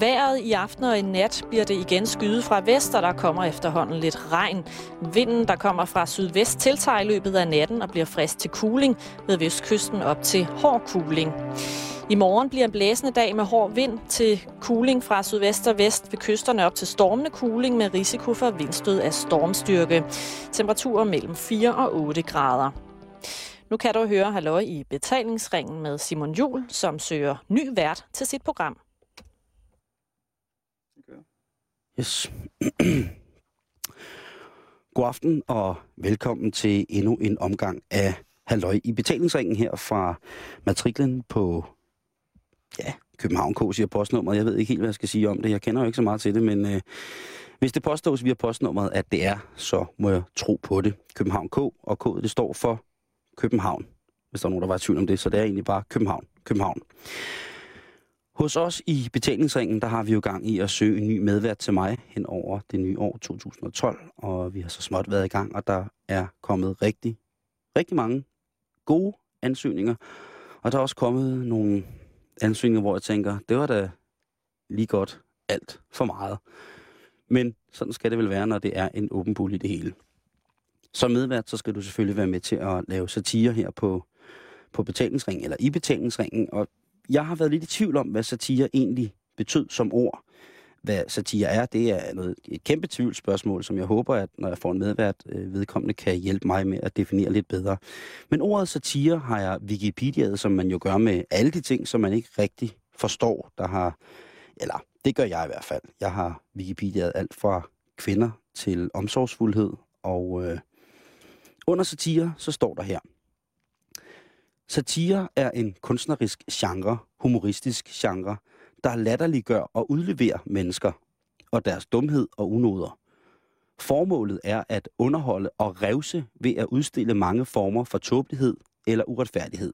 Været i aften og i nat bliver det igen skyet fra vest, og der kommer efterhånden lidt regn. Vinden, der kommer fra sydvest, tiltager i løbet af natten og bliver frisk til kuling ved vestkysten op til hård kuling. I morgen bliver en blæsende dag med hård vind til kuling fra sydvest og vest ved kysterne op til stormende kuling med risiko for vindstød af stormstyrke. Temperaturer mellem 4 og 8 grader. Nu kan du høre Halløj i betalingsringen med Simon Jul, som søger ny vært til sit program. Yes. God aften og velkommen til endnu en omgang af Halløj i betalingsringen her fra matriklen på ja, København K, siger postnummeret. Jeg ved ikke helt, hvad jeg skal sige om det. Jeg kender jo ikke så meget til det, men øh, hvis det påstås via postnummeret, at det er, så må jeg tro på det. København K, og K det står for København. Hvis der er nogen, der var i tvivl om det, så det er egentlig bare København. København. Hos os i betalingsringen, der har vi jo gang i at søge en ny medvært til mig hen over det nye år 2012, og vi har så småt været i gang, og der er kommet rigtig, rigtig mange gode ansøgninger, og der er også kommet nogle ansøgninger, hvor jeg tænker, det var da lige godt alt for meget. Men sådan skal det vel være, når det er en åben pool i det hele. Som medvært, så skal du selvfølgelig være med til at lave satire her på, på betalingsringen, eller i betalingsringen, og jeg har været lidt i tvivl om, hvad satire egentlig betød som ord. Hvad satire er, det er noget, et kæmpe tvivlsspørgsmål, som jeg håber, at når jeg får en medvært, øh, vedkommende kan hjælpe mig med at definere lidt bedre. Men ordet satire har jeg Wikipediaet, som man jo gør med alle de ting, som man ikke rigtig forstår, der har, eller det gør jeg i hvert fald. Jeg har Wikipediaet alt fra kvinder til omsorgsfuldhed, og øh, under satire, så står der her. Satire er en kunstnerisk genre, humoristisk genre, der latterliggør og udleverer mennesker og deres dumhed og unoder. Formålet er at underholde og revse ved at udstille mange former for tåbelighed eller uretfærdighed.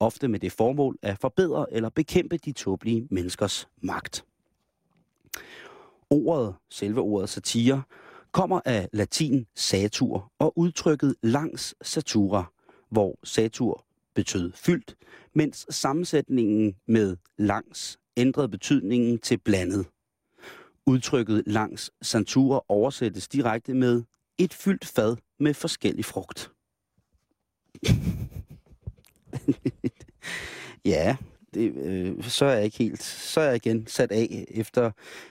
Ofte med det formål at forbedre eller bekæmpe de tåbelige menneskers magt. Ordet, selve ordet satire, kommer af latin satur og udtrykket langs satura, hvor satur betød fyldt, mens sammensætningen med langs ændrede betydningen til blandet. Udtrykket langs santura oversættes direkte med et fyldt fad med forskellig frugt. ja, det, øh, så er jeg ikke helt, så er jeg igen sat af efter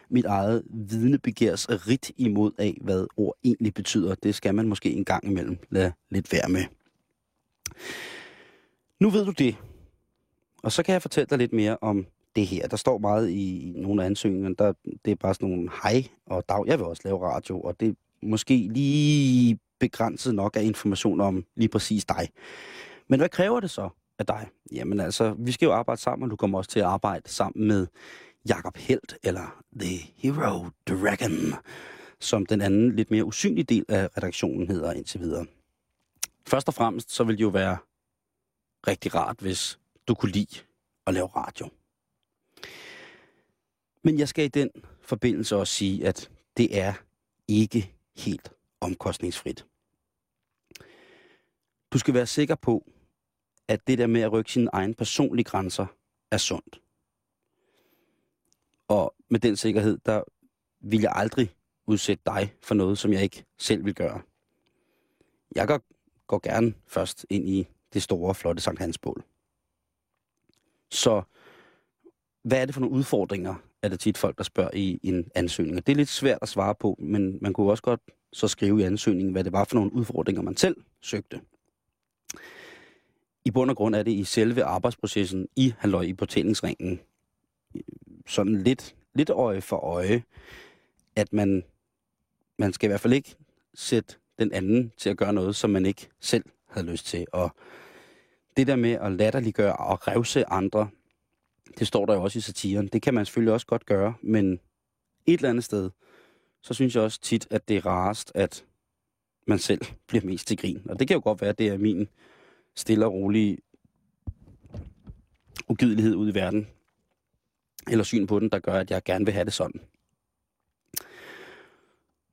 mit eget vidnebegærs rit imod af, hvad ord egentlig betyder. Det skal man måske en gang imellem lade lidt være med. Nu ved du det. Og så kan jeg fortælle dig lidt mere om det her. Der står meget i nogle af ansøgningerne, der, det er bare sådan nogle hej og dag. Jeg vil også lave radio, og det er måske lige begrænset nok af information om lige præcis dig. Men hvad kræver det så af dig? Jamen altså, vi skal jo arbejde sammen, og du kommer også til at arbejde sammen med Jakob Helt, eller The Hero Dragon, som den anden lidt mere usynlige del af redaktionen hedder indtil videre. Først og fremmest, så vil det jo være rigtig rart, hvis du kunne lide at lave radio. Men jeg skal i den forbindelse også sige, at det er ikke helt omkostningsfrit. Du skal være sikker på, at det der med at rykke sine egne personlige grænser er sundt. Og med den sikkerhed, der vil jeg aldrig udsætte dig for noget, som jeg ikke selv vil gøre. Jeg går, går gerne først ind i det store, flotte Sankt Hansbål. Så hvad er det for nogle udfordringer, er det tit folk, der spørger i en ansøgning. Og det er lidt svært at svare på, men man kunne også godt så skrive i ansøgningen, hvad det var for nogle udfordringer, man selv søgte. I bund og grund er det i selve arbejdsprocessen i halløj i portællingsringen, øh, sådan lidt, lidt øje for øje, at man, man skal i hvert fald ikke sætte den anden til at gøre noget, som man ikke selv havde lyst til. Og det der med at latterliggøre og revse andre, det står der jo også i satiren. Det kan man selvfølgelig også godt gøre, men et eller andet sted, så synes jeg også tit, at det er rarest, at man selv bliver mest til grin. Og det kan jo godt være, at det er min stille og rolige ugidelighed ud i verden, eller syn på den, der gør, at jeg gerne vil have det sådan.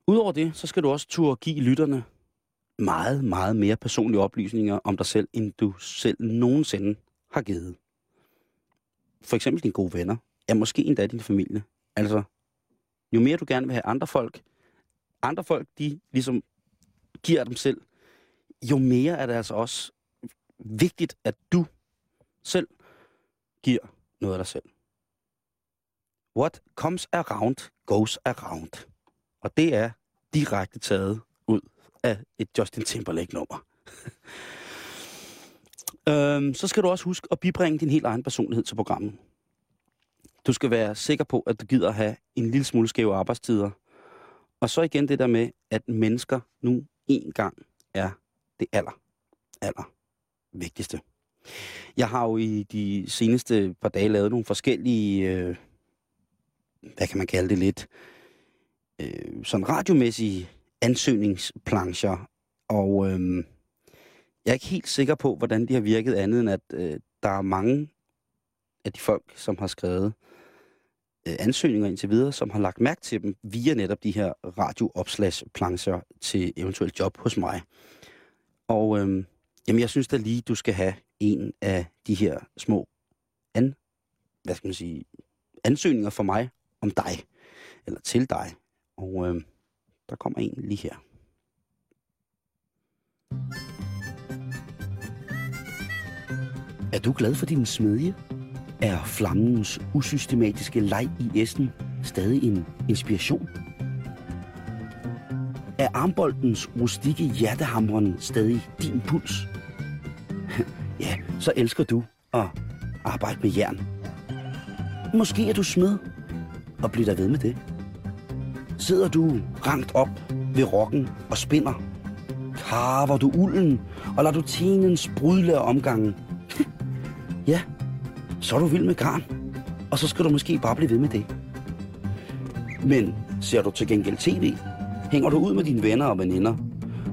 Udover det, så skal du også turde give lytterne meget, meget mere personlige oplysninger om dig selv, end du selv nogensinde har givet. For eksempel dine gode venner, ja, måske endda din familie. Altså, jo mere du gerne vil have andre folk, andre folk, de ligesom giver dem selv, jo mere er det altså også vigtigt, at du selv giver noget af dig selv. What comes around, goes around. Og det er direkte taget ud af et Justin Timberlake-nummer. øhm, så skal du også huske at bibringe din helt egen personlighed til programmet. Du skal være sikker på, at du gider have en lille smule skæve arbejdstider. Og så igen det der med, at mennesker nu en gang er det aller, aller vigtigste. Jeg har jo i de seneste par dage lavet nogle forskellige, øh, hvad kan man kalde det lidt, øh, sådan radiomæssige ansøgningsplancher. Og øh, jeg er ikke helt sikker på, hvordan de har virket andet end, at øh, der er mange af de folk, som har skrevet øh, ansøgninger indtil videre, som har lagt mærke til dem via netop de her radioopslagsplancher til eventuelt job hos mig. Og øh, jamen, jeg synes da lige, du skal have en af de her små an, hvad skal man sige, ansøgninger for mig om dig, eller til dig. Og øh, der kommer en lige her. Er du glad for din smedje? Er flammens usystematiske leg i essen stadig en inspiration? Er armboldens rustikke hjertehamren stadig din puls? ja, så elsker du at arbejde med jern. Måske er du smed, og bliver der ved med det. Sidder du rangt op ved rokken og spinder? Karver du ulden, og lader du tinens af omgangen? ja, så er du vild med garn, og så skal du måske bare blive ved med det. Men ser du til gengæld tv, hænger du ud med dine venner og veninder,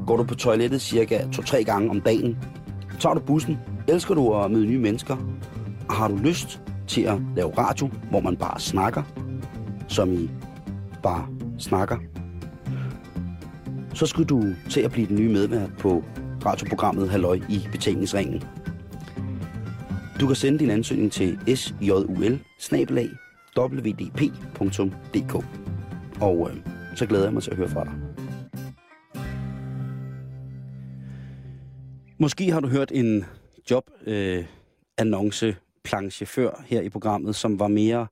går du på toilettet cirka to-tre gange om dagen, tager du bussen, elsker du at møde nye mennesker, og har du lyst til at lave radio, hvor man bare snakker, som i bare snakker, så skulle du til at blive den nye medvært på radioprogrammet Halløj i betalingsringen. Du kan sende din ansøgning til sjul wdp.dk Og øh, så glæder jeg mig til at høre fra dig. Måske har du hørt en job øh, planche før her i programmet, som var mere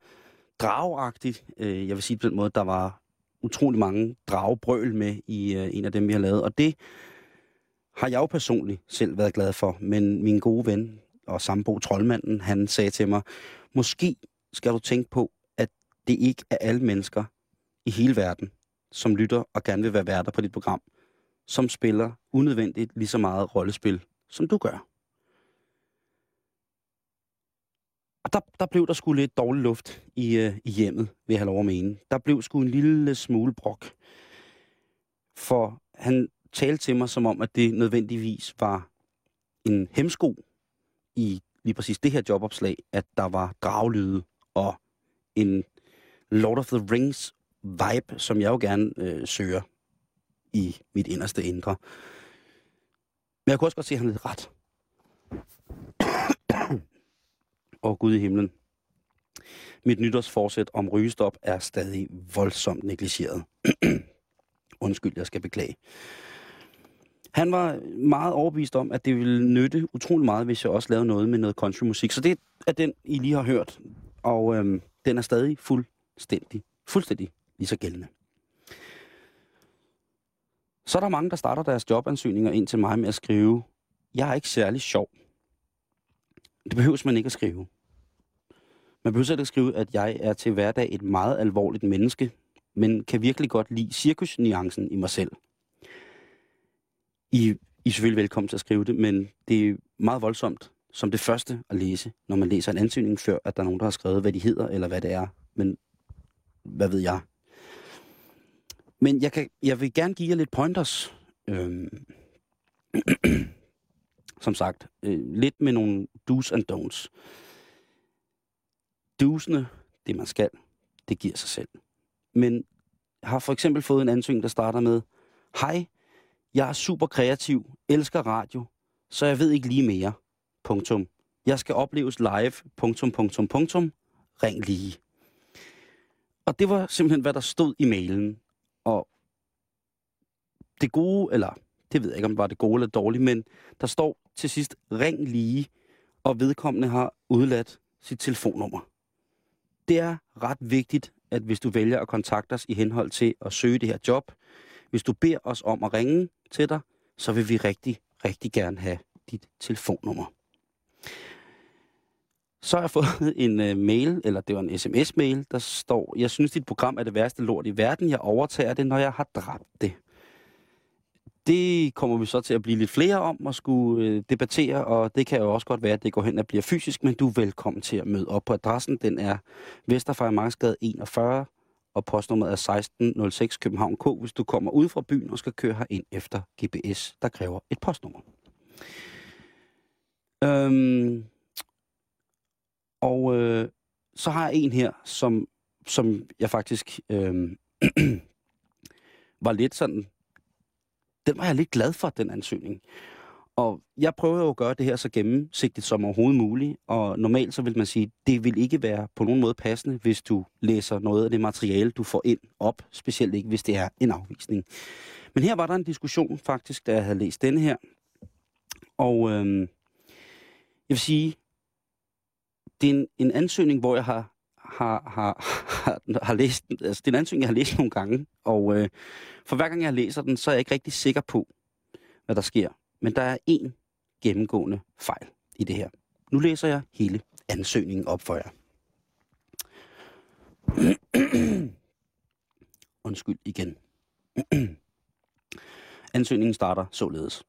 dragagtig. Øh, jeg vil sige på den måde, der var utrolig mange dragebrøl med i øh, en af dem, vi har lavet. Og det har jeg jo personligt selv været glad for. Men min gode ven og sambo Troldmanden, han sagde til mig, måske skal du tænke på, at det ikke er alle mennesker i hele verden, som lytter og gerne vil være værter på dit program, som spiller unødvendigt lige så meget rollespil, som du gør. Og der, der blev der sgu lidt dårlig luft i, øh, i hjemmet, vil jeg have lov at mene. Der blev sgu en lille smule brok. For han talte til mig som om, at det nødvendigvis var en hemsko i lige præcis det her jobopslag, at der var draglyde og en Lord of the Rings vibe, som jeg jo gerne øh, søger i mit inderste indre. Men jeg kunne også godt se, at han havde ret. Og Gud i himlen. Mit nytårsforsæt om rygestop er stadig voldsomt negligeret. Undskyld, jeg skal beklage. Han var meget overbevist om, at det ville nytte utrolig meget, hvis jeg også lavede noget med noget countrymusik. Så det er den, I lige har hørt. Og øhm, den er stadig fuldstændig, fuldstændig lige så gældende. Så er der mange, der starter deres jobansøgninger ind til mig med at skrive, jeg er ikke særlig sjov. Det behøves man ikke at skrive. Man behøver ikke at skrive, at jeg er til hverdag et meget alvorligt menneske, men kan virkelig godt lide cirkusnuancen i mig selv. I, I er selvfølgelig velkommen til at skrive det, men det er meget voldsomt som det første at læse, når man læser en ansøgning, før at der er nogen, der har skrevet, hvad de hedder, eller hvad det er. Men hvad ved jeg? Men jeg, kan, jeg vil gerne give jer lidt pointers. Øhm. Som sagt, øh, lidt med nogle do's and don'ts. Do'sene, det man skal, det giver sig selv. Men jeg har for eksempel fået en ansøgning, der starter med, Hej, jeg er super kreativ, elsker radio, så jeg ved ikke lige mere. Punktum. Jeg skal opleves live. Punktum, punktum, punktum. Ring lige. Og det var simpelthen, hvad der stod i mailen. Og det gode, eller det ved jeg ikke, om det var det gode eller dårlige, men der står til sidst, ring lige, og vedkommende har udladt sit telefonnummer. Det er ret vigtigt, at hvis du vælger at kontakte os i henhold til at søge det her job, hvis du beder os om at ringe til dig, så vil vi rigtig, rigtig gerne have dit telefonnummer. Så har jeg fået en uh, mail, eller det var en sms-mail, der står, jeg synes, dit program er det værste lort i verden. Jeg overtager det, når jeg har dræbt det. Det kommer vi så til at blive lidt flere om og skulle øh, debattere, og det kan jo også godt være, at det går hen og bliver fysisk, men du er velkommen til at møde op på adressen. Den er Vesterfejmarksgade 41, og postnummeret er 1606 København K, hvis du kommer ud fra byen og skal køre her ind efter GPS, der kræver et postnummer. Øhm, og øh, så har jeg en her, som, som jeg faktisk øh, var lidt sådan... Den var jeg lidt glad for, den ansøgning. Og jeg prøver jo at gøre det her så gennemsigtigt som overhovedet muligt, og normalt så vil man sige, det vil ikke være på nogen måde passende, hvis du læser noget af det materiale, du får ind op, specielt ikke hvis det er en afvisning. Men her var der en diskussion faktisk, da jeg havde læst denne her, og øhm, jeg vil sige, det er en, en ansøgning, hvor jeg har, har, har, har, har læst altså det er en ansøgning, jeg har læst nogle gange, og øh, for hver gang jeg læser den, så er jeg ikke rigtig sikker på, hvad der sker. Men der er én gennemgående fejl i det her. Nu læser jeg hele ansøgningen op for jer. Undskyld igen. Ansøgningen starter således.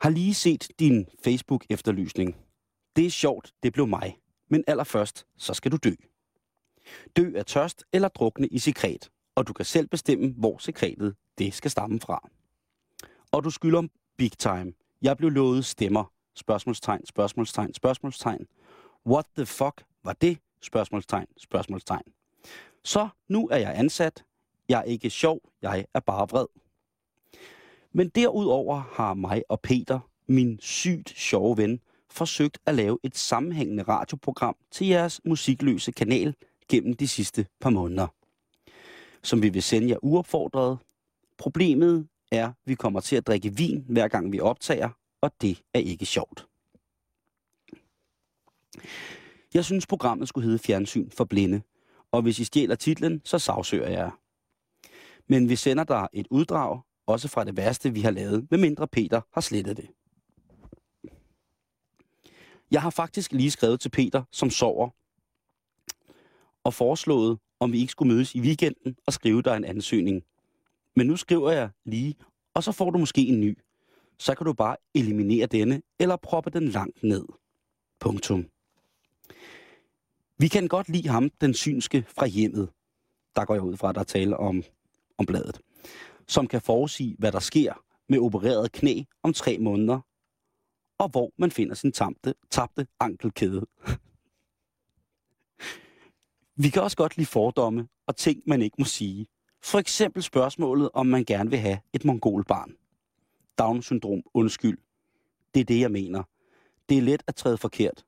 Har lige set din Facebook-efterlysning. Det er sjovt, det blev mig. Men allerførst, så skal du dø. Dø af tørst eller drukne i sekret, og du kan selv bestemme, hvor sekretet det skal stamme fra. Og du skylder big time. Jeg blev lovet stemmer. Spørgsmålstegn, spørgsmålstegn, spørgsmålstegn. What the fuck var det? Spørgsmålstegn, spørgsmålstegn. Så nu er jeg ansat. Jeg er ikke sjov, jeg er bare vred. Men derudover har mig og Peter, min sygt sjove ven, forsøgt at lave et sammenhængende radioprogram til jeres musikløse kanal gennem de sidste par måneder, som vi vil sende jer uopfordret. Problemet er, at vi kommer til at drikke vin, hver gang vi optager, og det er ikke sjovt. Jeg synes, programmet skulle hedde Fjernsyn for Blinde, og hvis I stjæler titlen, så sagsøger jeg Men vi sender dig et uddrag, også fra det værste, vi har lavet, medmindre Peter har slettet det. Jeg har faktisk lige skrevet til Peter, som sover, og foreslået, om vi ikke skulle mødes i weekenden og skrive dig en ansøgning. Men nu skriver jeg lige, og så får du måske en ny. Så kan du bare eliminere denne, eller proppe den langt ned. Punktum. Vi kan godt lide ham, den synske fra hjemmet. Der går jeg ud fra, at der taler om, om bladet. Som kan forudsige, hvad der sker med opereret knæ om tre måneder, og hvor man finder sin tamte, tabte ankelkæde. Vi kan også godt lide fordomme og ting, man ikke må sige. For eksempel spørgsmålet, om man gerne vil have et mongolbarn. Down-syndrom, undskyld. Det er det, jeg mener. Det er let at træde forkert.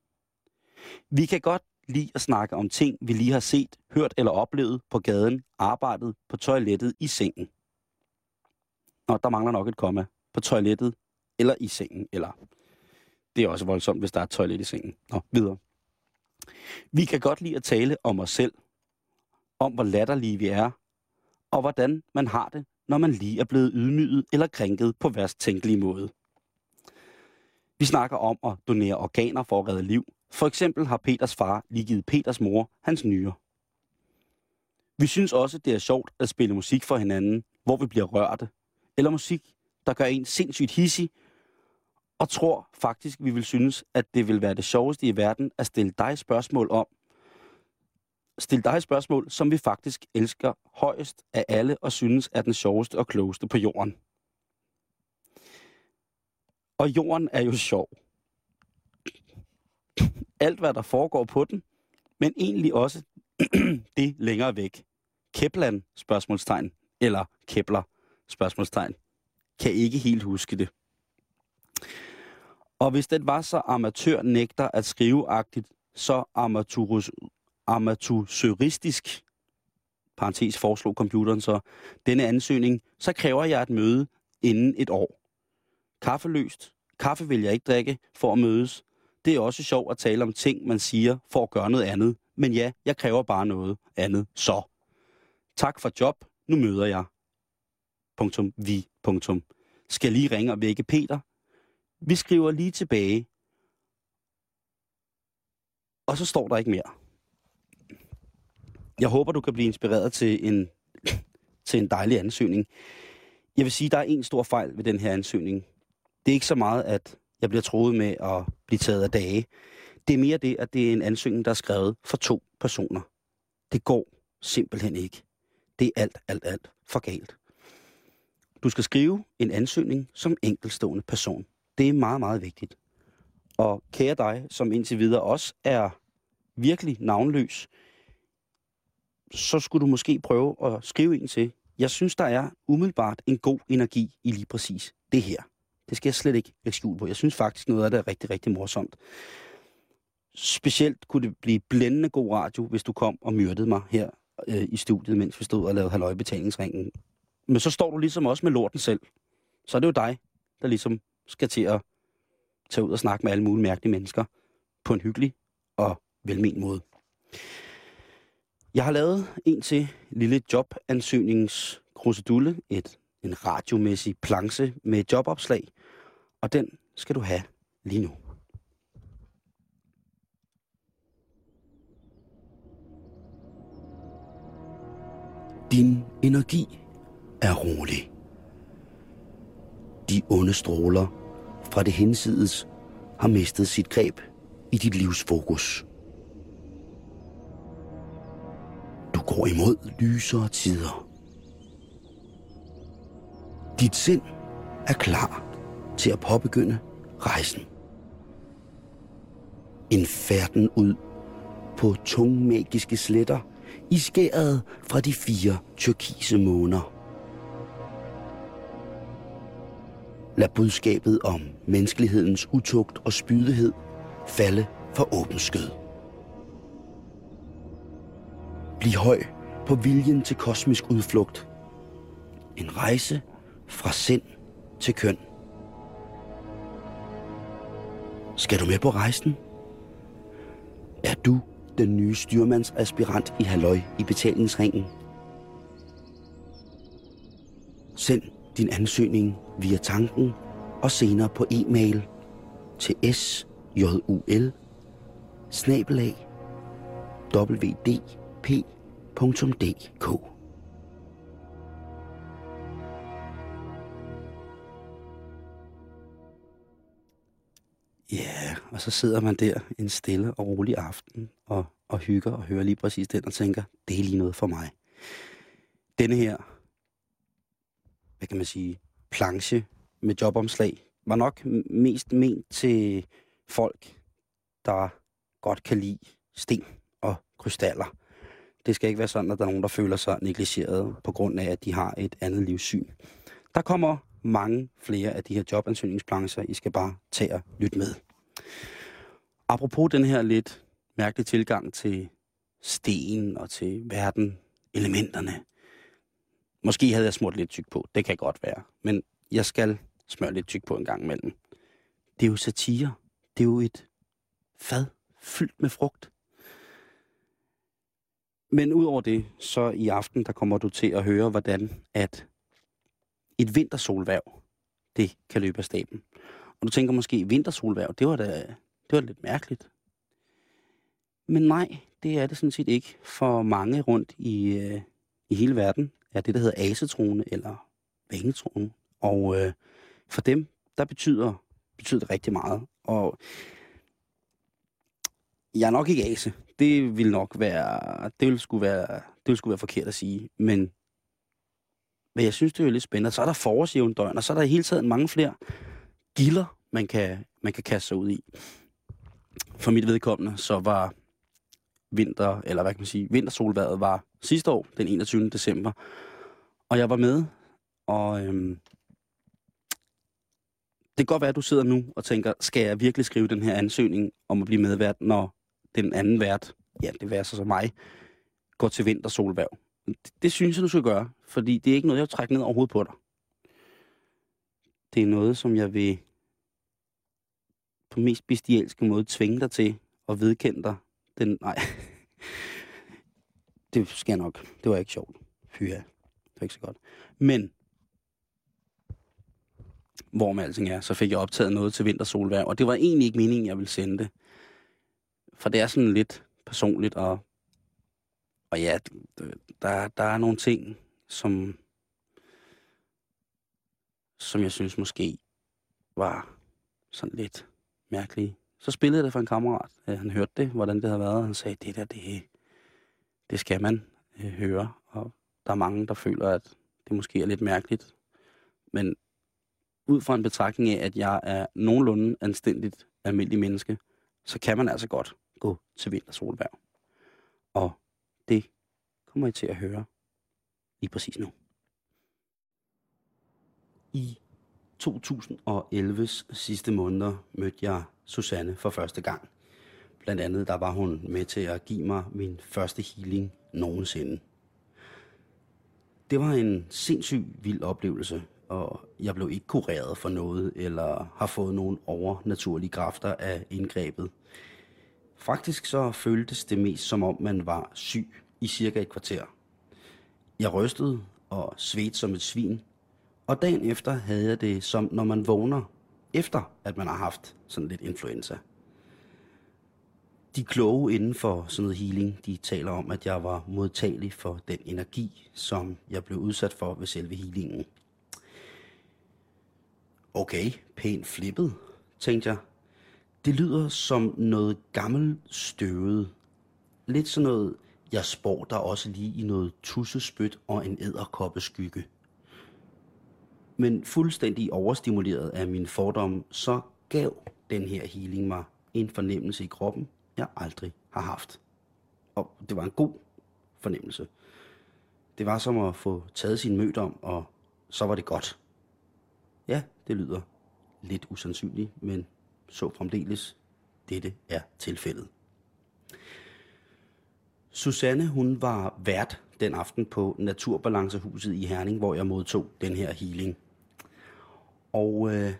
Vi kan godt lide at snakke om ting, vi lige har set, hørt eller oplevet på gaden, arbejdet, på toilettet, i sengen. Nå, der mangler nok et komma. På toilettet, eller i sengen, eller det er også voldsomt, hvis der er et toilet i sengen. Nå, videre. Vi kan godt lide at tale om os selv, om hvor latterlige vi er, og hvordan man har det, når man lige er blevet ydmyget eller krænket på værst tænkelige måde. Vi snakker om at donere organer for at redde liv. For eksempel har Peters far lige givet Peters mor hans nyre. Vi synes også, det er sjovt at spille musik for hinanden, hvor vi bliver rørte. Eller musik, der gør en sindssygt hissig, og tror faktisk, vi vil synes, at det vil være det sjoveste i verden at stille dig spørgsmål om, stille dig spørgsmål, som vi faktisk elsker højst af alle og synes er den sjoveste og klogeste på jorden. Og jorden er jo sjov. Alt, hvad der foregår på den, men egentlig også det længere væk. Kepler, spørgsmålstegn, eller Kepler, spørgsmålstegn, kan ikke helt huske det. Og hvis den var så amatørnægter at skriveagtigt, så amaturus, amatøristisk, parentes foreslog computeren så, denne ansøgning, så kræver jeg et møde inden et år. Kaffeløst. Kaffe vil jeg ikke drikke for at mødes. Det er også sjovt at tale om ting, man siger for at gøre noget andet. Men ja, jeg kræver bare noget andet. Så. Tak for job. Nu møder jeg. Punktum. Vi. Punktum. Skal lige ringe og vække Peter. Vi skriver lige tilbage. Og så står der ikke mere. Jeg håber, du kan blive inspireret til en, til en dejlig ansøgning. Jeg vil sige, der er en stor fejl ved den her ansøgning. Det er ikke så meget, at jeg bliver troet med at blive taget af dage. Det er mere det, at det er en ansøgning, der er skrevet for to personer. Det går simpelthen ikke. Det er alt, alt, alt for galt. Du skal skrive en ansøgning som enkelstående person. Det er meget, meget vigtigt. Og kære dig, som indtil videre også er virkelig navnløs, så skulle du måske prøve at skrive en til. Jeg synes, der er umiddelbart en god energi i lige præcis det her. Det skal jeg slet ikke lægge skjul på. Jeg synes faktisk, noget af det er rigtig, rigtig morsomt. Specielt kunne det blive blændende god radio, hvis du kom og myrdede mig her øh, i studiet, mens vi stod og lavede halvøjbetalingsringen. Men så står du ligesom også med lorten selv. Så er det jo dig, der ligesom skal til at tage ud og snakke med alle mulige mærkelige mennesker på en hyggelig og velmen måde. Jeg har lavet en til lille jobansøgningskrusedulle, et, en radiomæssig planche med jobopslag, og den skal du have lige nu. Din energi er rolig. De onde stråler fra det hensides har mistet sit greb i dit livs fokus. Du går imod lysere tider. Dit sind er klar til at påbegynde rejsen. En færden ud på tungmagiske sletter i skæret fra de fire turkise måner. Lad budskabet om menneskelighedens utugt og spydighed falde for åben skød. Bliv høj på viljen til kosmisk udflugt. En rejse fra sind til køn. Skal du med på rejsen? Er du den nye styrmandsaspirant i Halløj i betalingsringen? Send din ansøgning via tanken og senere på e-mail til sjul snabelag wdp.dk. Ja, yeah, og så sidder man der en stille og rolig aften og, og hygger og hører lige præcis den og tænker, det er lige noget for mig. Denne her hvad kan man sige, planche med jobomslag, var nok mest ment til folk, der godt kan lide sten og krystaller. Det skal ikke være sådan, at der er nogen, der føler sig negligeret på grund af, at de har et andet livssyn. Der kommer mange flere af de her jobansøgningsplancher. I skal bare tage og lytte med. Apropos den her lidt mærkelige tilgang til sten og til verden, elementerne, Måske havde jeg smurt lidt tyk på. Det kan godt være. Men jeg skal smøre lidt tyk på en gang imellem. Det er jo satire. Det er jo et fad fyldt med frugt. Men udover det, så i aften, der kommer du til at høre, hvordan at et vintersolværv, det kan løbe af staben. Og du tænker måske, vintersolværv, det var da det var lidt mærkeligt. Men nej, det er det sådan set ikke for mange rundt i, øh, i hele verden er det, der hedder asetrone eller vanetrone. Og øh, for dem, der betyder, betyder det rigtig meget. Og jeg er nok ikke ase. Det vil nok være, det vil skulle være, det vil skulle være forkert at sige. Men, men jeg synes, det er lidt spændende. Så er der forårsjævndøgn, og så er der i hele tiden mange flere gilder, man kan, man kan kaste sig ud i. For mit vedkommende, så var vinter, eller hvad kan man sige, vintersolværet var sidste år, den 21. december. Og jeg var med, og øhm, det kan godt være, at du sidder nu og tænker, skal jeg virkelig skrive den her ansøgning om at blive medvært, når den anden vært ja, det vil så som mig, går til vintersolværv. Det, det synes jeg, du skal gøre, fordi det er ikke noget, jeg vil trække ned overhovedet på dig. Det er noget, som jeg vil på mest bestialske måde tvinge dig til at vedkende dig. Den, nej, det skal nok. Det var ikke sjovt. Fy ja, det var ikke så godt. Men, hvor med alting er, så fik jeg optaget noget til vintersolvær, og det var egentlig ikke meningen, jeg ville sende det. For det er sådan lidt personligt, og, og ja, der, der er nogle ting, som, som jeg synes måske var sådan lidt mærkelige. Så spillede jeg det for en kammerat. Øh, han hørte det, hvordan det havde været. Han sagde, det der, det, det skal man øh, høre. Og der er mange, der føler, at det måske er lidt mærkeligt. Men ud fra en betragtning af, at jeg er nogenlunde anstændigt almindelig menneske, så kan man altså godt gå til vintersolværv. Og det kommer I til at høre lige præcis nu. I 2011's sidste måneder mødte jeg Susanne for første gang. Blandt andet der var hun med til at give mig min første healing nogensinde. Det var en sindssyg vild oplevelse, og jeg blev ikke kureret for noget, eller har fået nogen overnaturlige kræfter af indgrebet. Faktisk så føltes det mest som om man var syg i cirka et kvarter. Jeg rystede og svedte som et svin, og dagen efter havde jeg det som når man vågner, efter at man har haft sådan lidt influenza. De kloge inden for sådan noget healing, de taler om, at jeg var modtagelig for den energi, som jeg blev udsat for ved selve healingen. Okay, pænt flippet, tænkte jeg. Det lyder som noget gammelt støvet. Lidt sådan noget, jeg spår der også lige i noget tussespyt og en æderkoppeskygge. Men fuldstændig overstimuleret af min fordom, så gav den her healing mig en fornemmelse i kroppen, jeg aldrig har haft. Og det var en god fornemmelse. Det var som at få taget sin mødom, og så var det godt. Ja, det lyder lidt usandsynligt, men så fremdeles, dette er tilfældet. Susanne, hun var vært den aften på Naturbalancehuset i Herning, hvor jeg modtog den her healing. Og øh,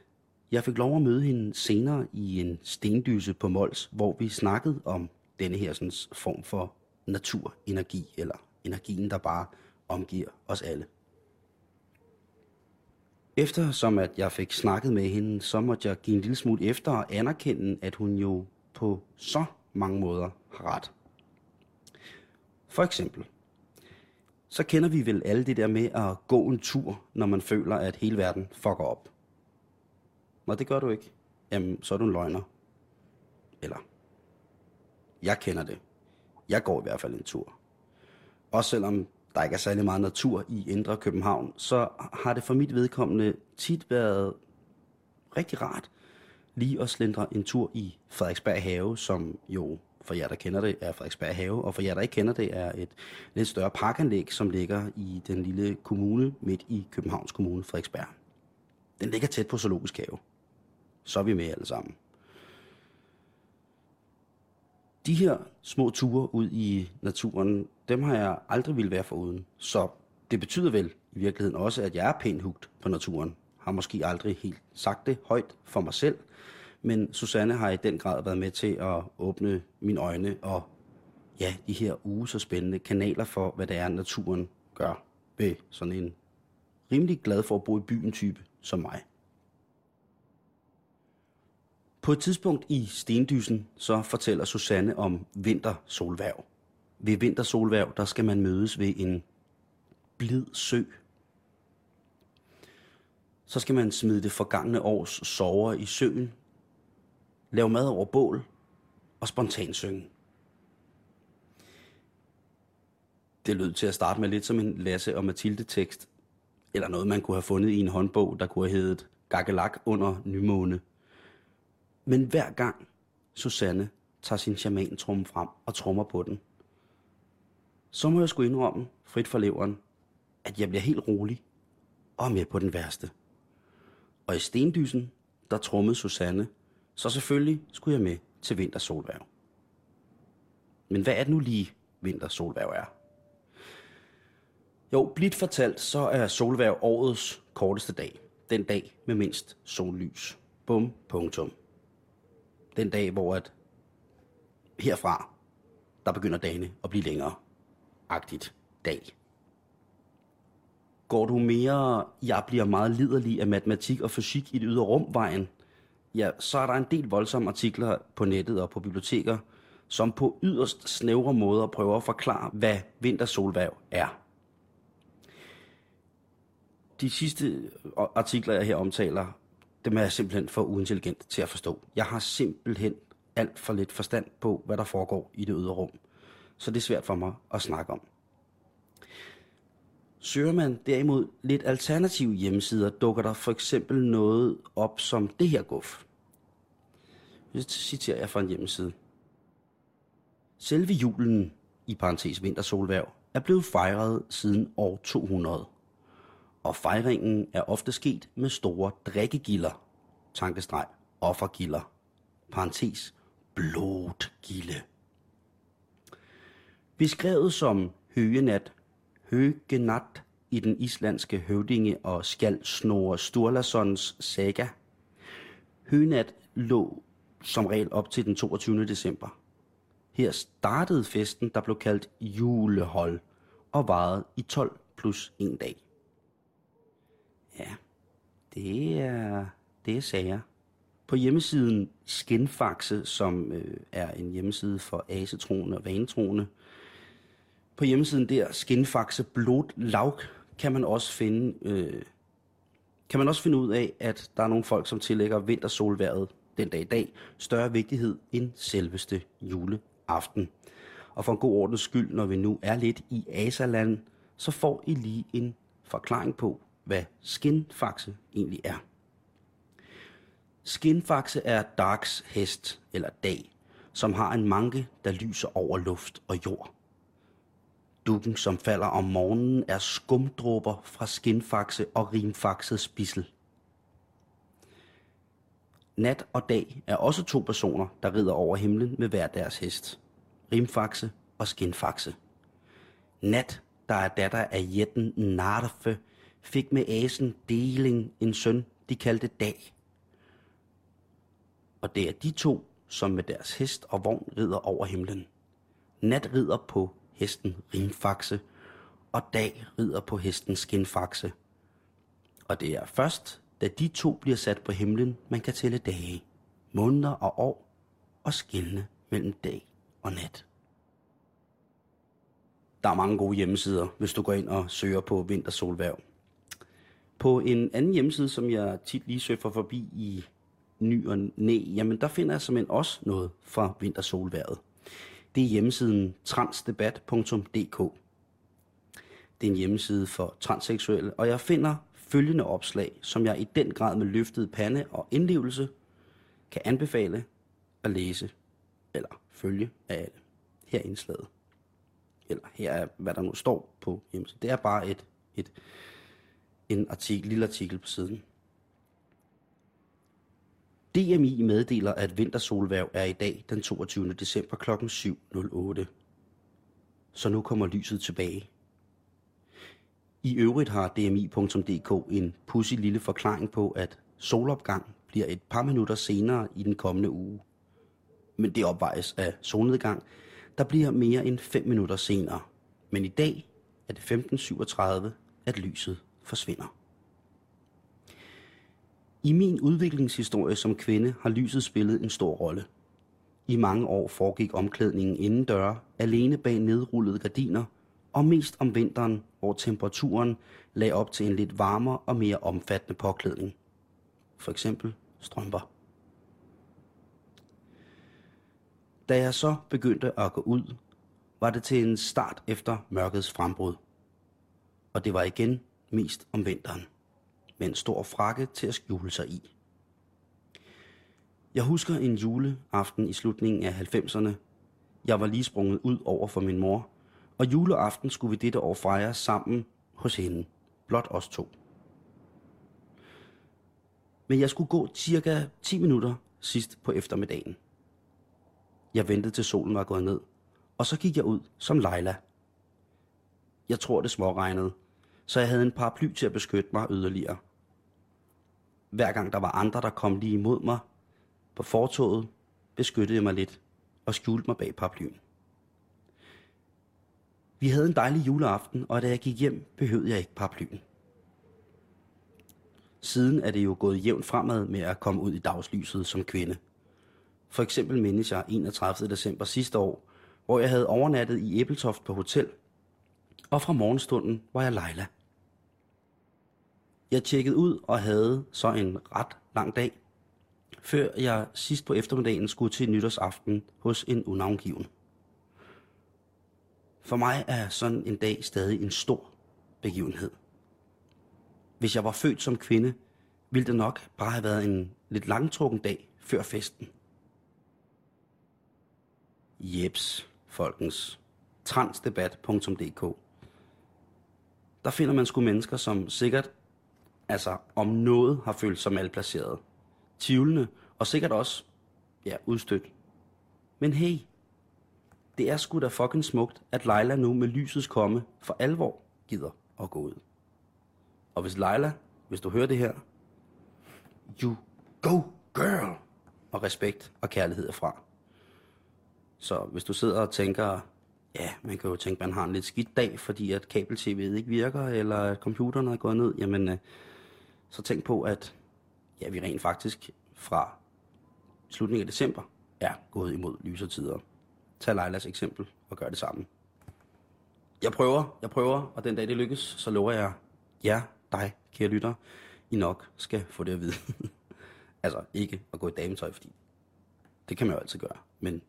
jeg fik lov at møde hende senere i en stendyse på Mols, hvor vi snakkede om denne her sådan, form for naturenergi, eller energien, der bare omgiver os alle. Eftersom at jeg fik snakket med hende, så måtte jeg give en lille smule efter og anerkende, at hun jo på så mange måder har ret. For eksempel, så kender vi vel alle det der med at gå en tur, når man føler, at hele verden fucker op. Nå, det gør du ikke. Jamen, så er du en løgner. Eller, jeg kender det. Jeg går i hvert fald en tur. Også selvom der ikke er særlig meget natur i Indre København, så har det for mit vedkommende tit været rigtig rart lige at slendre en tur i Frederiksberg Have, som jo for jer, der kender det, er Frederiksberg Have, og for jer, der ikke kender det, er et lidt større parkanlæg, som ligger i den lille kommune midt i Københavns Kommune, Frederiksberg. Den ligger tæt på Zoologisk Have. Så er vi med alle sammen. De her små ture ud i naturen, dem har jeg aldrig ville være foruden. Så det betyder vel i virkeligheden også, at jeg er pænt hugt på naturen. Har måske aldrig helt sagt det højt for mig selv, men Susanne har i den grad været med til at åbne mine øjne og ja, de her uge så spændende kanaler for, hvad det er, naturen gør ved sådan en rimelig glad for at bo i byen type som mig. På et tidspunkt i Stendysen, så fortæller Susanne om vintersolværv. Ved vintersolværv, der skal man mødes ved en blid sø. Så skal man smide det forgangne års sover i søen, lave mad over bål og spontan synge. Det lød til at starte med lidt som en Lasse og Mathilde-tekst, eller noget, man kunne have fundet i en håndbog, der kunne have heddet Gakkelak under nymåne. Men hver gang Susanne tager sin shamantrum frem og trommer på den, så må jeg sgu indrømme, frit for leveren, at jeg bliver helt rolig og med på den værste. Og i stendysen, der trummede Susanne, så selvfølgelig skulle jeg med til vintersolværv. Men hvad er det nu lige vintersolværv er? Jo, blidt fortalt, så er solværv årets korteste dag. Den dag med mindst sollys. Bum, punktum. Den dag, hvor at herfra, der begynder dagene at blive længere. Agtigt dag. Går du mere, jeg bliver meget liderlig af matematik og fysik i det ydre rumvejen, ja, så er der en del voldsomme artikler på nettet og på biblioteker, som på yderst snævre måder prøver at forklare, hvad vintersolværv er. De sidste øh, artikler, jeg her omtaler, dem er jeg simpelthen for uintelligent til at forstå. Jeg har simpelthen alt for lidt forstand på, hvad der foregår i det ydre rum. Så det er svært for mig at snakke om. Søger man derimod lidt alternative hjemmesider, dukker der for eksempel noget op som det her guf. Så citerer jeg fra en hjemmeside. Selve julen, i parentes vintersolværv, er blevet fejret siden år 200. Og fejringen er ofte sket med store drikkegilder, tankestreg, offergilder, parentes, blodgilde. Beskrevet som høgenat, høgenat i den islandske høvdinge og skal Snorre Sturlasons saga. Høgenat lå som regel op til den 22. december. Her startede festen, der blev kaldt julehold, og varede i 12 plus en dag. Ja, det er, det er sager. På hjemmesiden Skinfaxe, som øh, er en hjemmeside for asetroende og vanetroende, på hjemmesiden der, Skinfaxe Blodlaug, kan man også finde øh, kan man også finde ud af, at der er nogle folk, som tillægger vintersolværet den dag i dag større vigtighed end selveste juleaften. Og for en god ordens skyld, når vi nu er lidt i Asaland, så får I lige en forklaring på, hvad skinfaxe egentlig er. Skinfaxe er Darks hest, eller dag, som har en manke, der lyser over luft og jord. Dukken, som falder om morgenen, er skumdråber fra skinfaxe og rimfaxets bissel. Nat og dag er også to personer, der rider over himlen med hver deres hest. Rimfaxe og skinfaxe. Nat, der er datter af jætten Narfe, fik med asen Deling en søn, de kaldte Dag. Og det er de to, som med deres hest og vogn rider over himlen. Nat rider på hesten Rimfaxe, og Dag rider på hesten Skinfaxe. Og det er først, da de to bliver sat på himlen, man kan tælle dage, måneder og år og skille mellem dag og nat. Der er mange gode hjemmesider, hvis du går ind og søger på vintersolværv. På en anden hjemmeside, som jeg tit lige søger forbi i ny og næ, jamen der finder jeg simpelthen også noget fra vintersolværet. Det er hjemmesiden transdebat.dk. Det er en hjemmeside for transseksuelle, og jeg finder følgende opslag, som jeg i den grad med løftet pande og indlevelse kan anbefale at læse eller følge af alle. Her er indslaget. Eller her er, hvad der nu står på hjemmesiden. Det er bare et, et, en artikel, lille artikel på siden. DMI meddeler, at vintersolværv er i dag den 22. december kl. 7.08. Så nu kommer lyset tilbage. I øvrigt har dmi.dk en pussy lille forklaring på, at solopgang bliver et par minutter senere i den kommende uge. Men det opvejes af solnedgang, der bliver mere end 5 minutter senere. Men i dag er det 15.37, at lyset forsvinder. I min udviklingshistorie som kvinde har lyset spillet en stor rolle. I mange år foregik omklædningen indendøre, alene bag nedrullede gardiner, og mest om vinteren, hvor temperaturen lagde op til en lidt varmere og mere omfattende påklædning. For eksempel strømper. Da jeg så begyndte at gå ud, var det til en start efter mørkets frembrud. Og det var igen mest om vinteren med en stor frakke til at skjule sig i. Jeg husker en juleaften i slutningen af 90'erne. Jeg var lige sprunget ud over for min mor, og juleaften skulle vi dette år fejre sammen hos hende. Blot os to. Men jeg skulle gå cirka 10 minutter sidst på eftermiddagen. Jeg ventede til solen var gået ned, Og så gik jeg ud som Leila. Jeg tror, det småregnede, så jeg havde en paraply til at beskytte mig yderligere. Hver gang der var andre, der kom lige imod mig på fortoget, beskyttede jeg mig lidt og skjulte mig bag paraplyen. Vi havde en dejlig juleaften, og da jeg gik hjem, behøvede jeg ikke paraplyen. Siden er det jo gået jævnt fremad med at komme ud i dagslyset som kvinde. For eksempel mindes jeg 31. december sidste år, hvor jeg havde overnattet i Æbeltoft på hotel, og fra morgenstunden var jeg Leila. Jeg tjekkede ud og havde så en ret lang dag, før jeg sidst på eftermiddagen skulle til nytårsaften hos en unavngiven. For mig er sådan en dag stadig en stor begivenhed. Hvis jeg var født som kvinde, ville det nok bare have været en lidt langtrukken dag før festen. Jeps, folkens. Transdebat.dk der finder man sgu mennesker, som sikkert, altså om noget, har følt sig malplaceret. Tvivlende, og sikkert også, ja, udstødt. Men hey, det er sgu da fucking smukt, at Leila nu med lysets komme for alvor gider at gå ud. Og hvis Leila, hvis du hører det her, you go girl, og respekt og kærlighed er fra. Så hvis du sidder og tænker, ja, man kan jo tænke, at man har en lidt skidt dag, fordi at kabel-tv'et ikke virker, eller at computeren er gået ned, jamen, øh, så tænk på, at ja, vi rent faktisk fra slutningen af december er gået imod lysere tider. Tag Leilas eksempel og gør det samme. Jeg prøver, jeg prøver, og den dag det lykkes, så lover jeg jer, dig, kære lytter, I nok skal få det at vide. altså ikke at gå i dametøj, fordi det kan man jo altid gøre, men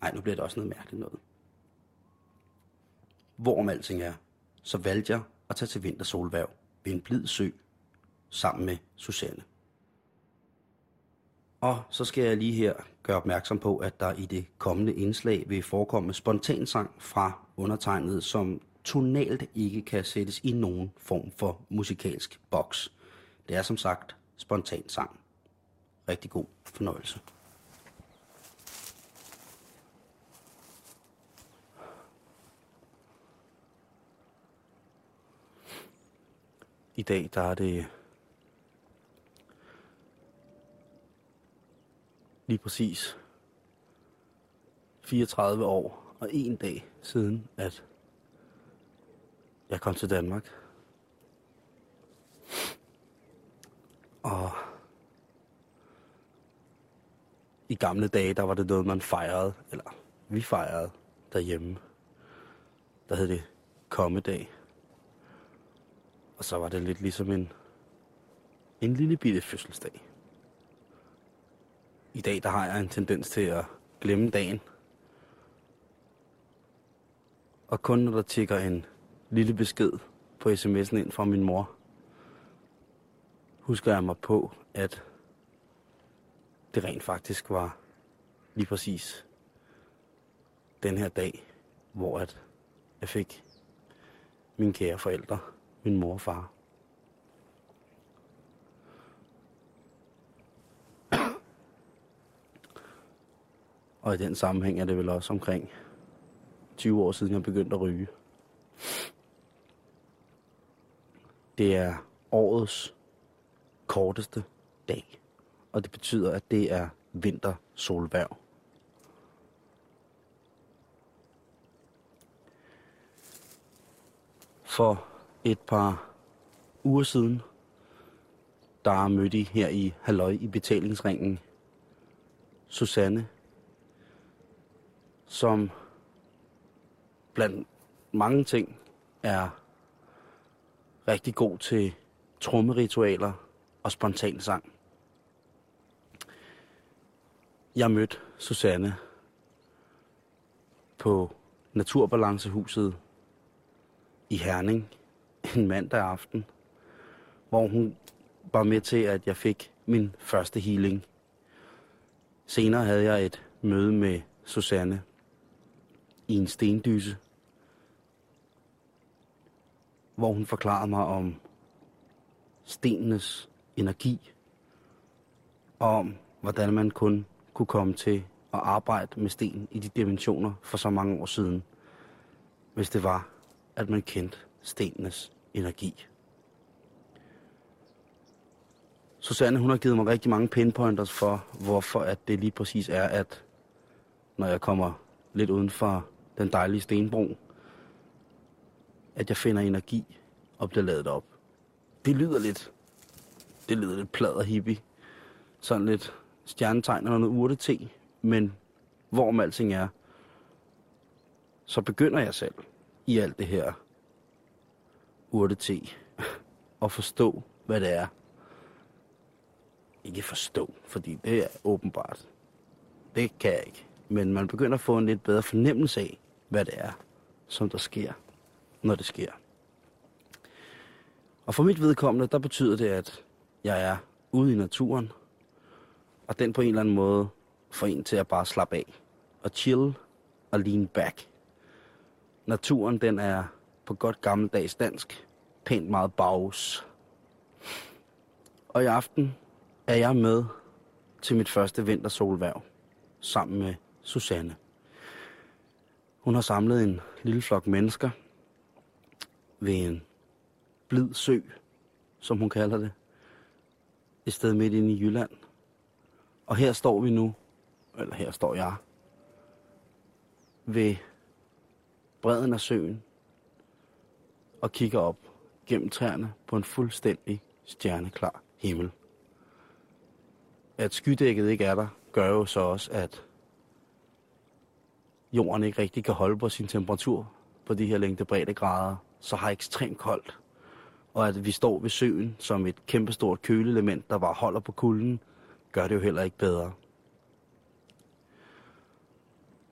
nej, nu bliver det også noget mærkeligt noget. Hvorom alting er, så valgte jeg at tage til vintersolværv ved en blid sø sammen med Susanne. Og så skal jeg lige her gøre opmærksom på, at der i det kommende indslag vil forekomme spontansang fra undertegnet, som tonalt ikke kan sættes i nogen form for musikalsk boks. Det er som sagt spontansang. Rigtig god fornøjelse. I dag der er det lige præcis 34 år og en dag siden, at jeg kom til Danmark. Og i gamle dage, der var det noget, man fejrede, eller vi fejrede derhjemme. Der hed det kommedag. Og så var det lidt ligesom en, en lille bitte fødselsdag. I dag, der har jeg en tendens til at glemme dagen. Og kun når der tigger en lille besked på sms'en ind fra min mor, husker jeg mig på, at det rent faktisk var lige præcis den her dag, hvor at jeg fik mine kære forældre, min mor og far. Og i den sammenhæng er det vel også omkring 20 år siden, jeg begyndte at ryge. Det er årets korteste dag, og det betyder, at det er vintersolværv. For et par uger siden, der mødte I her i Halløj i betalingsringen Susanne, som blandt mange ting er rigtig god til trommeritualer og spontan sang. Jeg mødte Susanne på Naturbalancehuset i Herning en mandag aften, hvor hun var med til, at jeg fik min første healing. Senere havde jeg et møde med Susanne i en stendyse, hvor hun forklarede mig om stenenes energi, og om hvordan man kun kunne komme til at arbejde med sten i de dimensioner for så mange år siden, hvis det var, at man kendte stenenes energi. Susanne, hun har givet mig rigtig mange pinpointers for, hvorfor at det lige præcis er, at når jeg kommer lidt uden for den dejlige stenbro, at jeg finder energi og bliver lavet op. Det lyder lidt, det lyder lidt plader hippie. Sådan lidt stjernetegn og noget urte te, men hvorom alting er, så begynder jeg selv i alt det her urtete te forstå, hvad det er. Ikke forstå, fordi det er åbenbart. Det kan jeg ikke. Men man begynder at få en lidt bedre fornemmelse af, hvad det er, som der sker, når det sker. Og for mit vedkommende, der betyder det, at jeg er ude i naturen, og den på en eller anden måde får en til at bare slappe af og chill og lean back. Naturen, den er på godt gammeldags dansk pænt meget bagus. Og i aften er jeg med til mit første vintersolværv sammen med Susanne. Hun har samlet en lille flok mennesker ved en blid sø, som hun kalder det. Et sted midt inde i Jylland. Og her står vi nu, eller her står jeg, ved bredden af søen og kigger op gennem træerne på en fuldstændig stjerneklar himmel. At skydækket ikke er der, gør jo så også, at jorden ikke rigtig kan holde på sin temperatur på de her længde grader, så har ekstremt koldt. Og at vi står ved søen som et kæmpestort køleelement, der bare holder på kulden, gør det jo heller ikke bedre.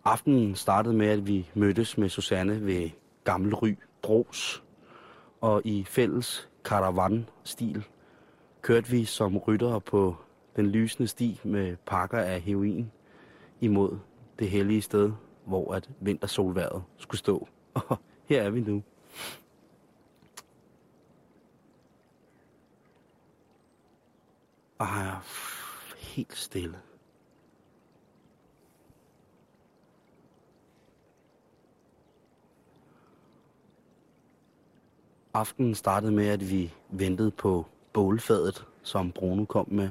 Aftenen startede med, at vi mødtes med Susanne ved Gamle Ry Bros. Og i fælles karavan-stil kørte vi som ryttere på den lysende sti med pakker af heroin imod det hellige sted, hvor at vintersolværet skulle stå. Og her er vi nu. Og her er helt stille. Aftenen startede med, at vi ventede på bålfadet, som Bruno kom med.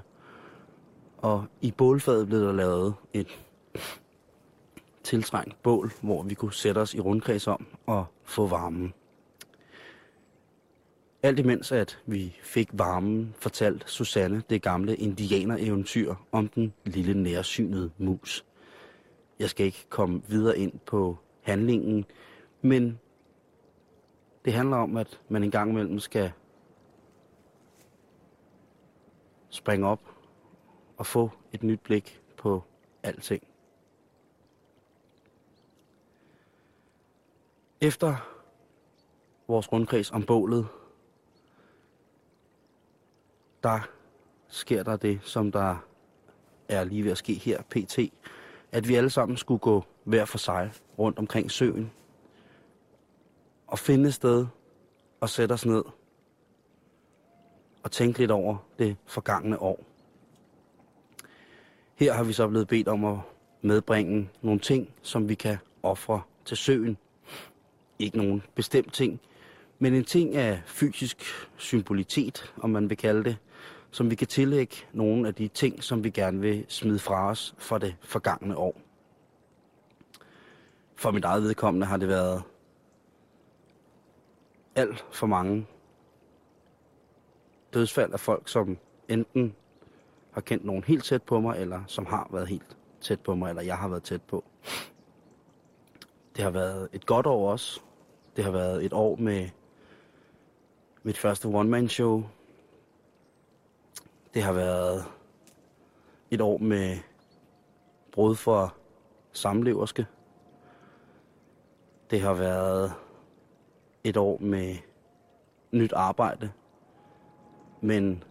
Og i bålfadet blev der lavet et tiltrængt bål, hvor vi kunne sætte os i rundkreds om og få varmen. Alt imens at vi fik varmen, fortalt Susanne det gamle indianereventyr om den lille nærsynede mus. Jeg skal ikke komme videre ind på handlingen, men det handler om, at man en gang imellem skal springe op og få et nyt blik på alting. Efter vores rundkreds om bålet, der sker der det, som der er lige ved at ske her, pt. At vi alle sammen skulle gå hver for sig rundt omkring søen at finde et sted og sætte os ned og tænke lidt over det forgangne år. Her har vi så blevet bedt om at medbringe nogle ting, som vi kan ofre til søen. Ikke nogen bestemt ting, men en ting af fysisk symbolitet, om man vil kalde det, som vi kan tillægge nogle af de ting, som vi gerne vil smide fra os for det forgangne år. For mit eget vedkommende har det været alt for mange dødsfald af folk, som enten har kendt nogen helt tæt på mig, eller som har været helt tæt på mig, eller jeg har været tæt på. Det har været et godt år også. Det har været et år med mit første one-man-show. Det har været et år med brud for samleverske. Det har været et år med nyt arbejde. Men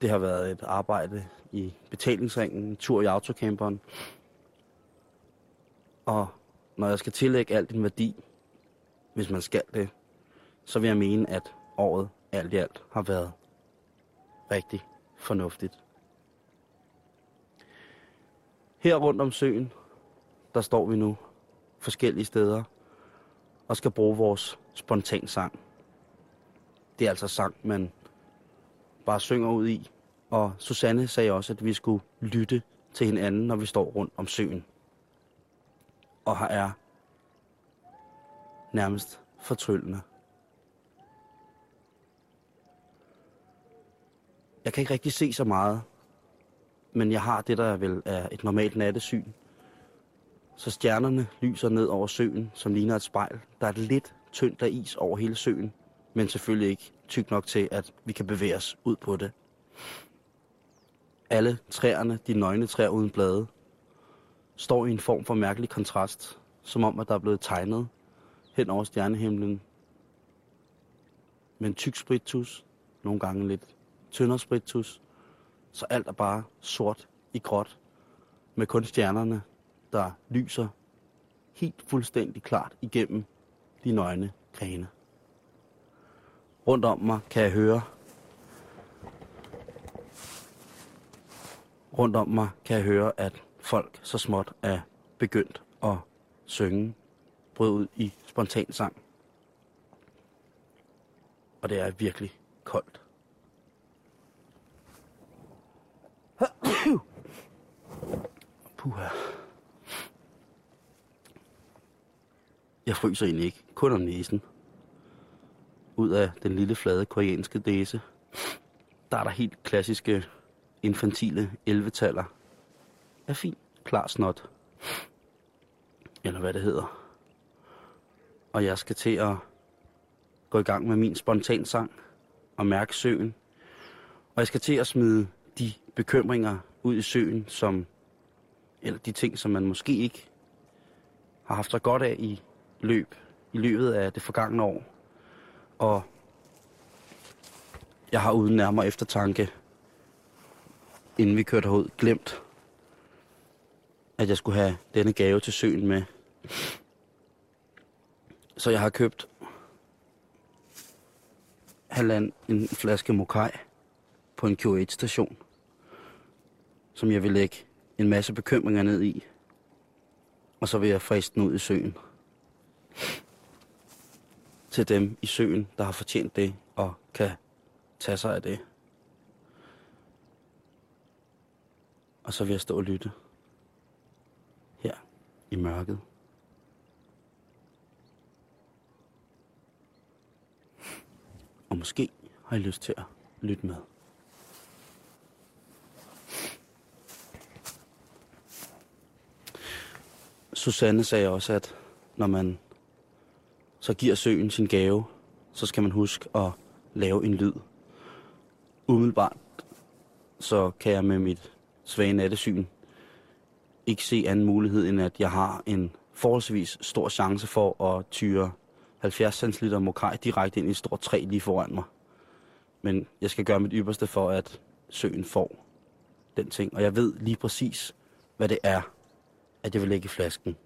det har været et arbejde i betalingsringen, en tur i autocamperen. Og når jeg skal tillægge alt en værdi, hvis man skal det, så vil jeg mene, at året alt i alt har været rigtig fornuftigt. Her rundt om søen, der står vi nu forskellige steder og skal bruge vores spontan sang. Det er altså sang, man bare synger ud i. Og Susanne sagde også, at vi skulle lytte til hinanden, når vi står rundt om søen. Og her er nærmest fortryllende. Jeg kan ikke rigtig se så meget, men jeg har det, der vel er et normalt nattesyn. Så stjernerne lyser ned over søen, som ligner et spejl. Der er et lidt tyndt af is over hele søen, men selvfølgelig ikke tyk nok til, at vi kan bevæge os ud på det. Alle træerne, de nøgne træer uden blade, står i en form for mærkelig kontrast, som om, at der er blevet tegnet hen over stjernehimlen med tyk spritus, nogle gange lidt tyndere spritus, så alt er bare sort i gråt, med kun stjernerne, der lyser helt fuldstændig klart igennem de nøgne grene. Rundt om mig kan jeg høre rundt om mig kan jeg høre, at folk så småt er begyndt at synge, bryde ud i spontan sang. Og det er virkelig koldt. Puha. Jeg fryser egentlig ikke, kun om næsen. Ud af den lille flade koreanske dæse, der er der helt klassiske infantile 11-taller. Er fint, klar snot. Eller hvad det hedder. Og jeg skal til at gå i gang med min spontansang og mærke søen. Og jeg skal til at smide de bekymringer ud i søen, som, eller de ting, som man måske ikke har haft så godt af i løb, i løbet af det forgangne år. Og jeg har uden nærmere eftertanke, inden vi kørte herud, glemt, at jeg skulle have denne gave til søen med. Så jeg har købt halvand en flaske mokai på en QH-station, som jeg vil lægge en masse bekymringer ned i. Og så vil jeg friste den ud i søen. Til dem i søen, der har fortjent det og kan tage sig af det. Og så vil jeg stå og lytte. Her i mørket. Og måske har I lyst til at lytte med. Susanne sagde også, at når man så giver søen sin gave, så skal man huske at lave en lyd. Umiddelbart så kan jeg med mit svage nattesyn ikke se anden mulighed, end at jeg har en forholdsvis stor chance for at tyre 70 cm mokaj direkte ind i et stort træ lige foran mig. Men jeg skal gøre mit ypperste for, at søen får den ting. Og jeg ved lige præcis, hvad det er, at jeg vil lægge i flasken.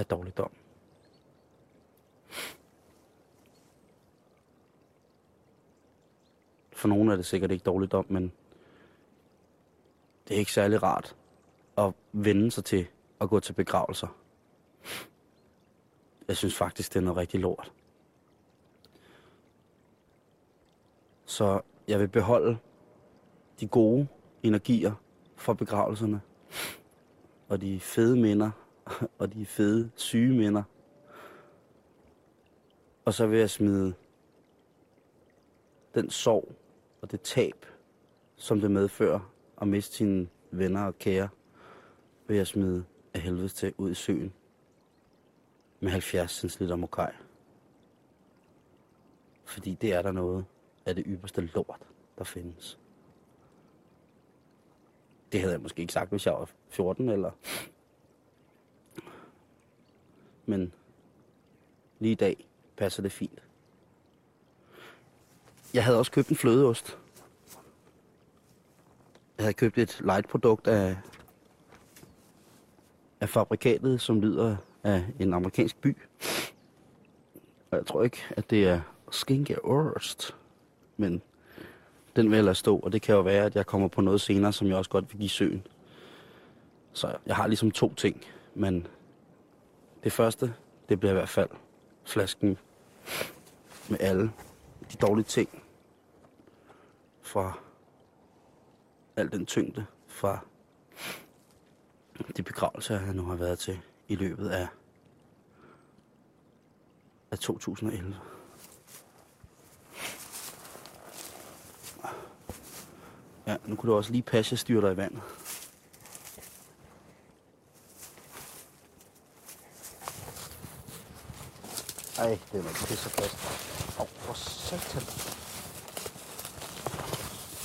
Af dårligdom. For nogle er det sikkert ikke dårligdom, men det er ikke særlig rart at vende sig til at gå til begravelser. Jeg synes faktisk, det er noget rigtig lort. Så jeg vil beholde de gode energier fra begravelserne. Og de fede minder. Og de fede syge minder. Og så vil jeg smide den sorg og det tab, som det medfører at miste sine venner og kære, vil jeg smide af helvede til ud i søen med 70 cm mokaj. Fordi det er der noget af det ypperste lort, der findes. Det havde jeg måske ikke sagt, hvis jeg var 14, eller... Men lige i dag passer det fint. Jeg havde også købt en flødeost. Jeg havde købt et light-produkt af, af fabrikatet, som lyder af en amerikansk by. Og jeg tror ikke, at det er Skinke Ost, men Den vil jeg lade stå, og det kan jo være, at jeg kommer på noget senere, som jeg også godt vil give søen. Så jeg har ligesom to ting, men det første, det bliver i hvert fald flasken med alle de dårlige ting fra al den tyngde fra de begravelser, jeg nu har været til i løbet af, af 2011. Ja, nu kunne du også lige passe, styre dig i vandet. Ej, det er nok pisse fast. Åh, oh, for satan.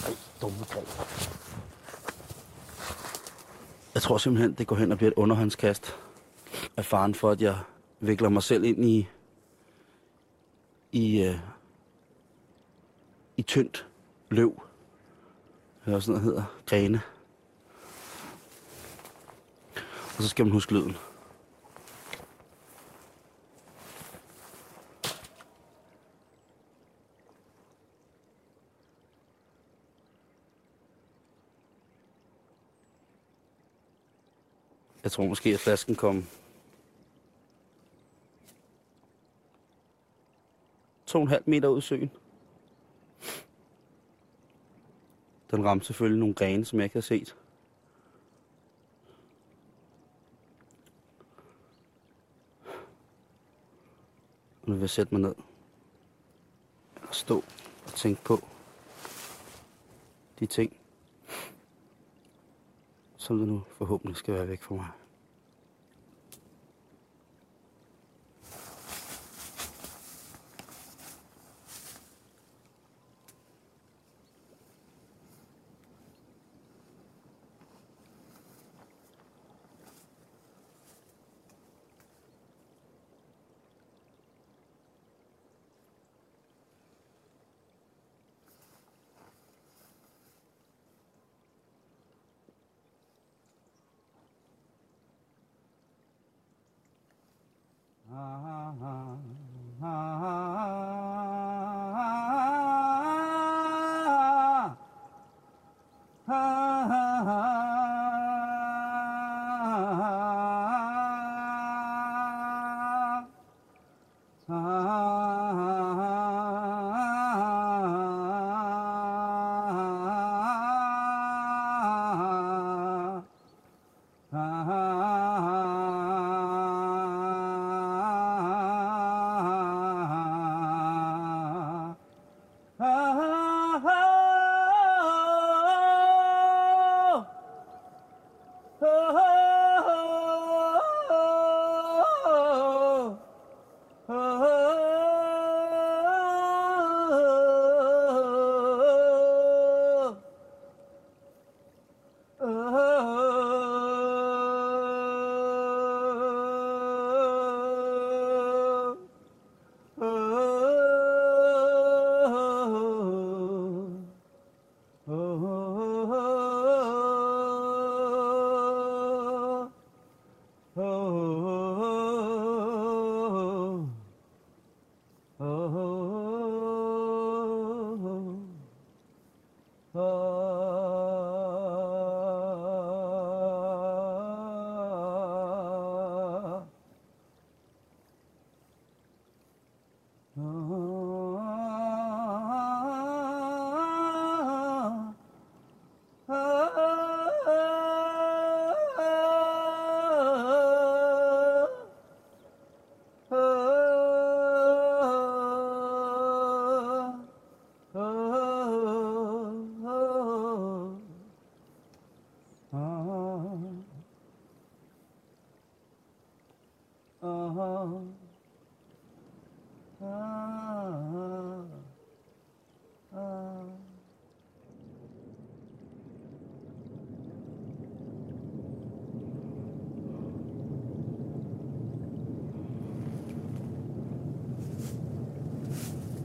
Ej, dumme greb. Jeg tror simpelthen, det går hen og bliver et underhåndskast af faren for, at jeg vikler mig selv ind i i, uh, i tyndt løv. Eller sådan noget hedder. Grene. Og så skal man huske lyden. Jeg tror måske, at flasken kom to og en halv meter ud i søen. Den ramte selvfølgelig nogle grene, som jeg ikke havde set. Og nu vil jeg sætte mig ned og stå og tænke på de ting, som det nu forhåbentlig skal være væk fra mig.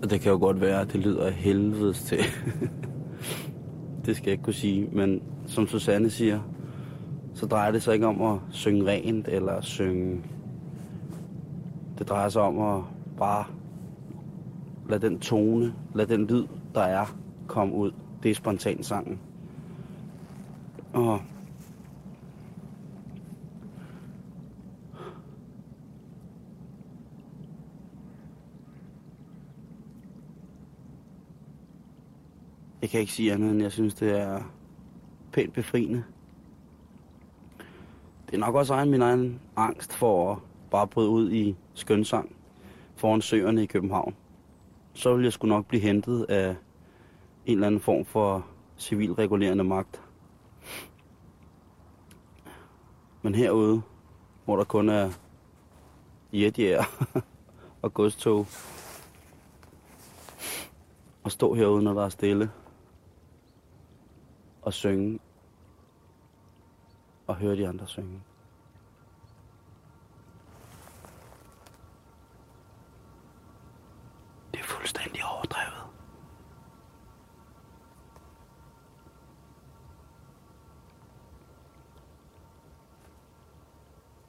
Og det kan jo godt være, at det lyder af helvedes til. det skal jeg ikke kunne sige. Men som Susanne siger, så drejer det sig ikke om at synge rent eller synge... Det drejer sig om at bare lade den tone, lade den lyd, der er, komme ud Det er spontan sangen. Og Jeg kan ikke sige andet, end jeg synes, det er pænt befriende. Det er nok også egen min egen angst for at bare bryde ud i skønsang foran søerne i København. Så vil jeg sgu nok blive hentet af en eller anden form for civilregulerende magt. Men herude, hvor der kun er jetjæger og godstog, og stå herude, når der er stille, og synge, og høre de andre synge. Det er fuldstændig overdrevet.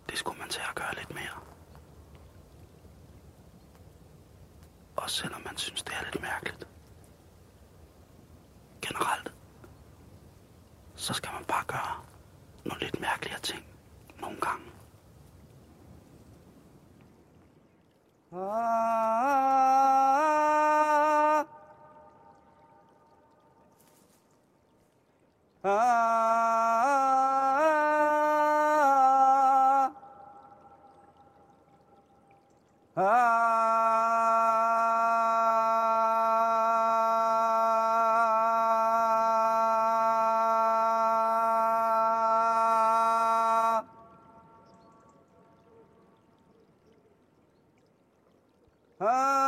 Det skulle man til at gøre lidt mere. Også selvom man synes, det er lidt mærkeligt. Generelt. Så skal man bare gøre nogle lidt mærkeligere ting. Nogle gange. Ah, ah, ah. Ah.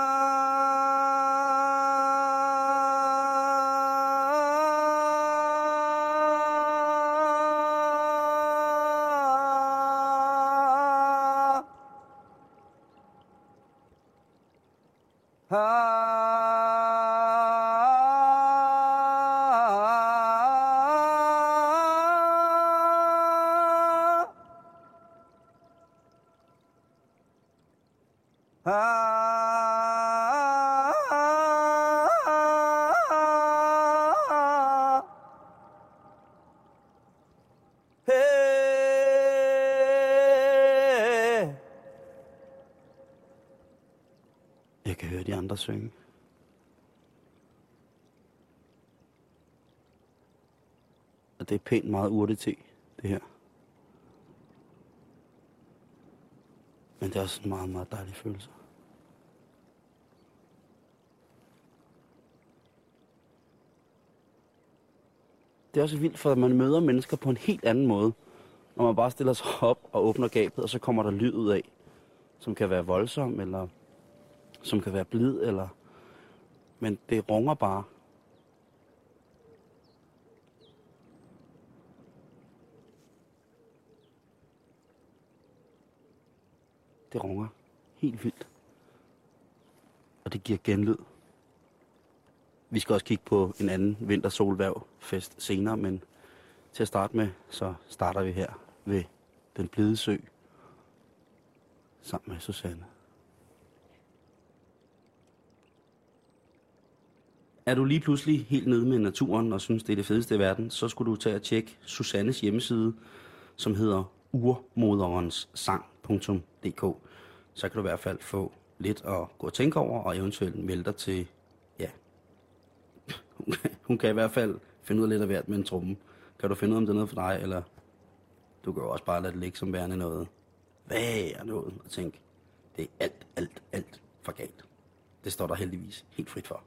Ah. Ah. Hey. Jeg kan høre de andre synge. Og det er pænt meget urtete, det her. Men det er også en meget, meget dejlig følelse. Det er også vildt, for at man møder mennesker på en helt anden måde. Når man bare stiller sig op og åbner gabet, og så kommer der lyd ud af, som kan være voldsom, eller som kan være blid, eller... Men det runger bare. Det runger helt vildt. Og det giver genlyd. Vi skal også kigge på en anden vintersolværvfest senere, men til at starte med, så starter vi her ved den blide sø sammen med Susanne. Er du lige pludselig helt nede med naturen og synes, det er det fedeste i verden, så skulle du tage og tjekke Susannes hjemmeside, som hedder urmoderenssang.dk. Så kan du i hvert fald få lidt at gå og tænke over, og eventuelt melde dig til, ja, hun kan, hun kan i hvert fald finde ud af lidt af hvert med en tromme. Kan du finde ud af, om det er noget for dig, eller du kan jo også bare lade det ligge som værende noget. Hvad er noget? Og tænke, det er alt, alt, alt for galt. Det står der heldigvis helt frit for.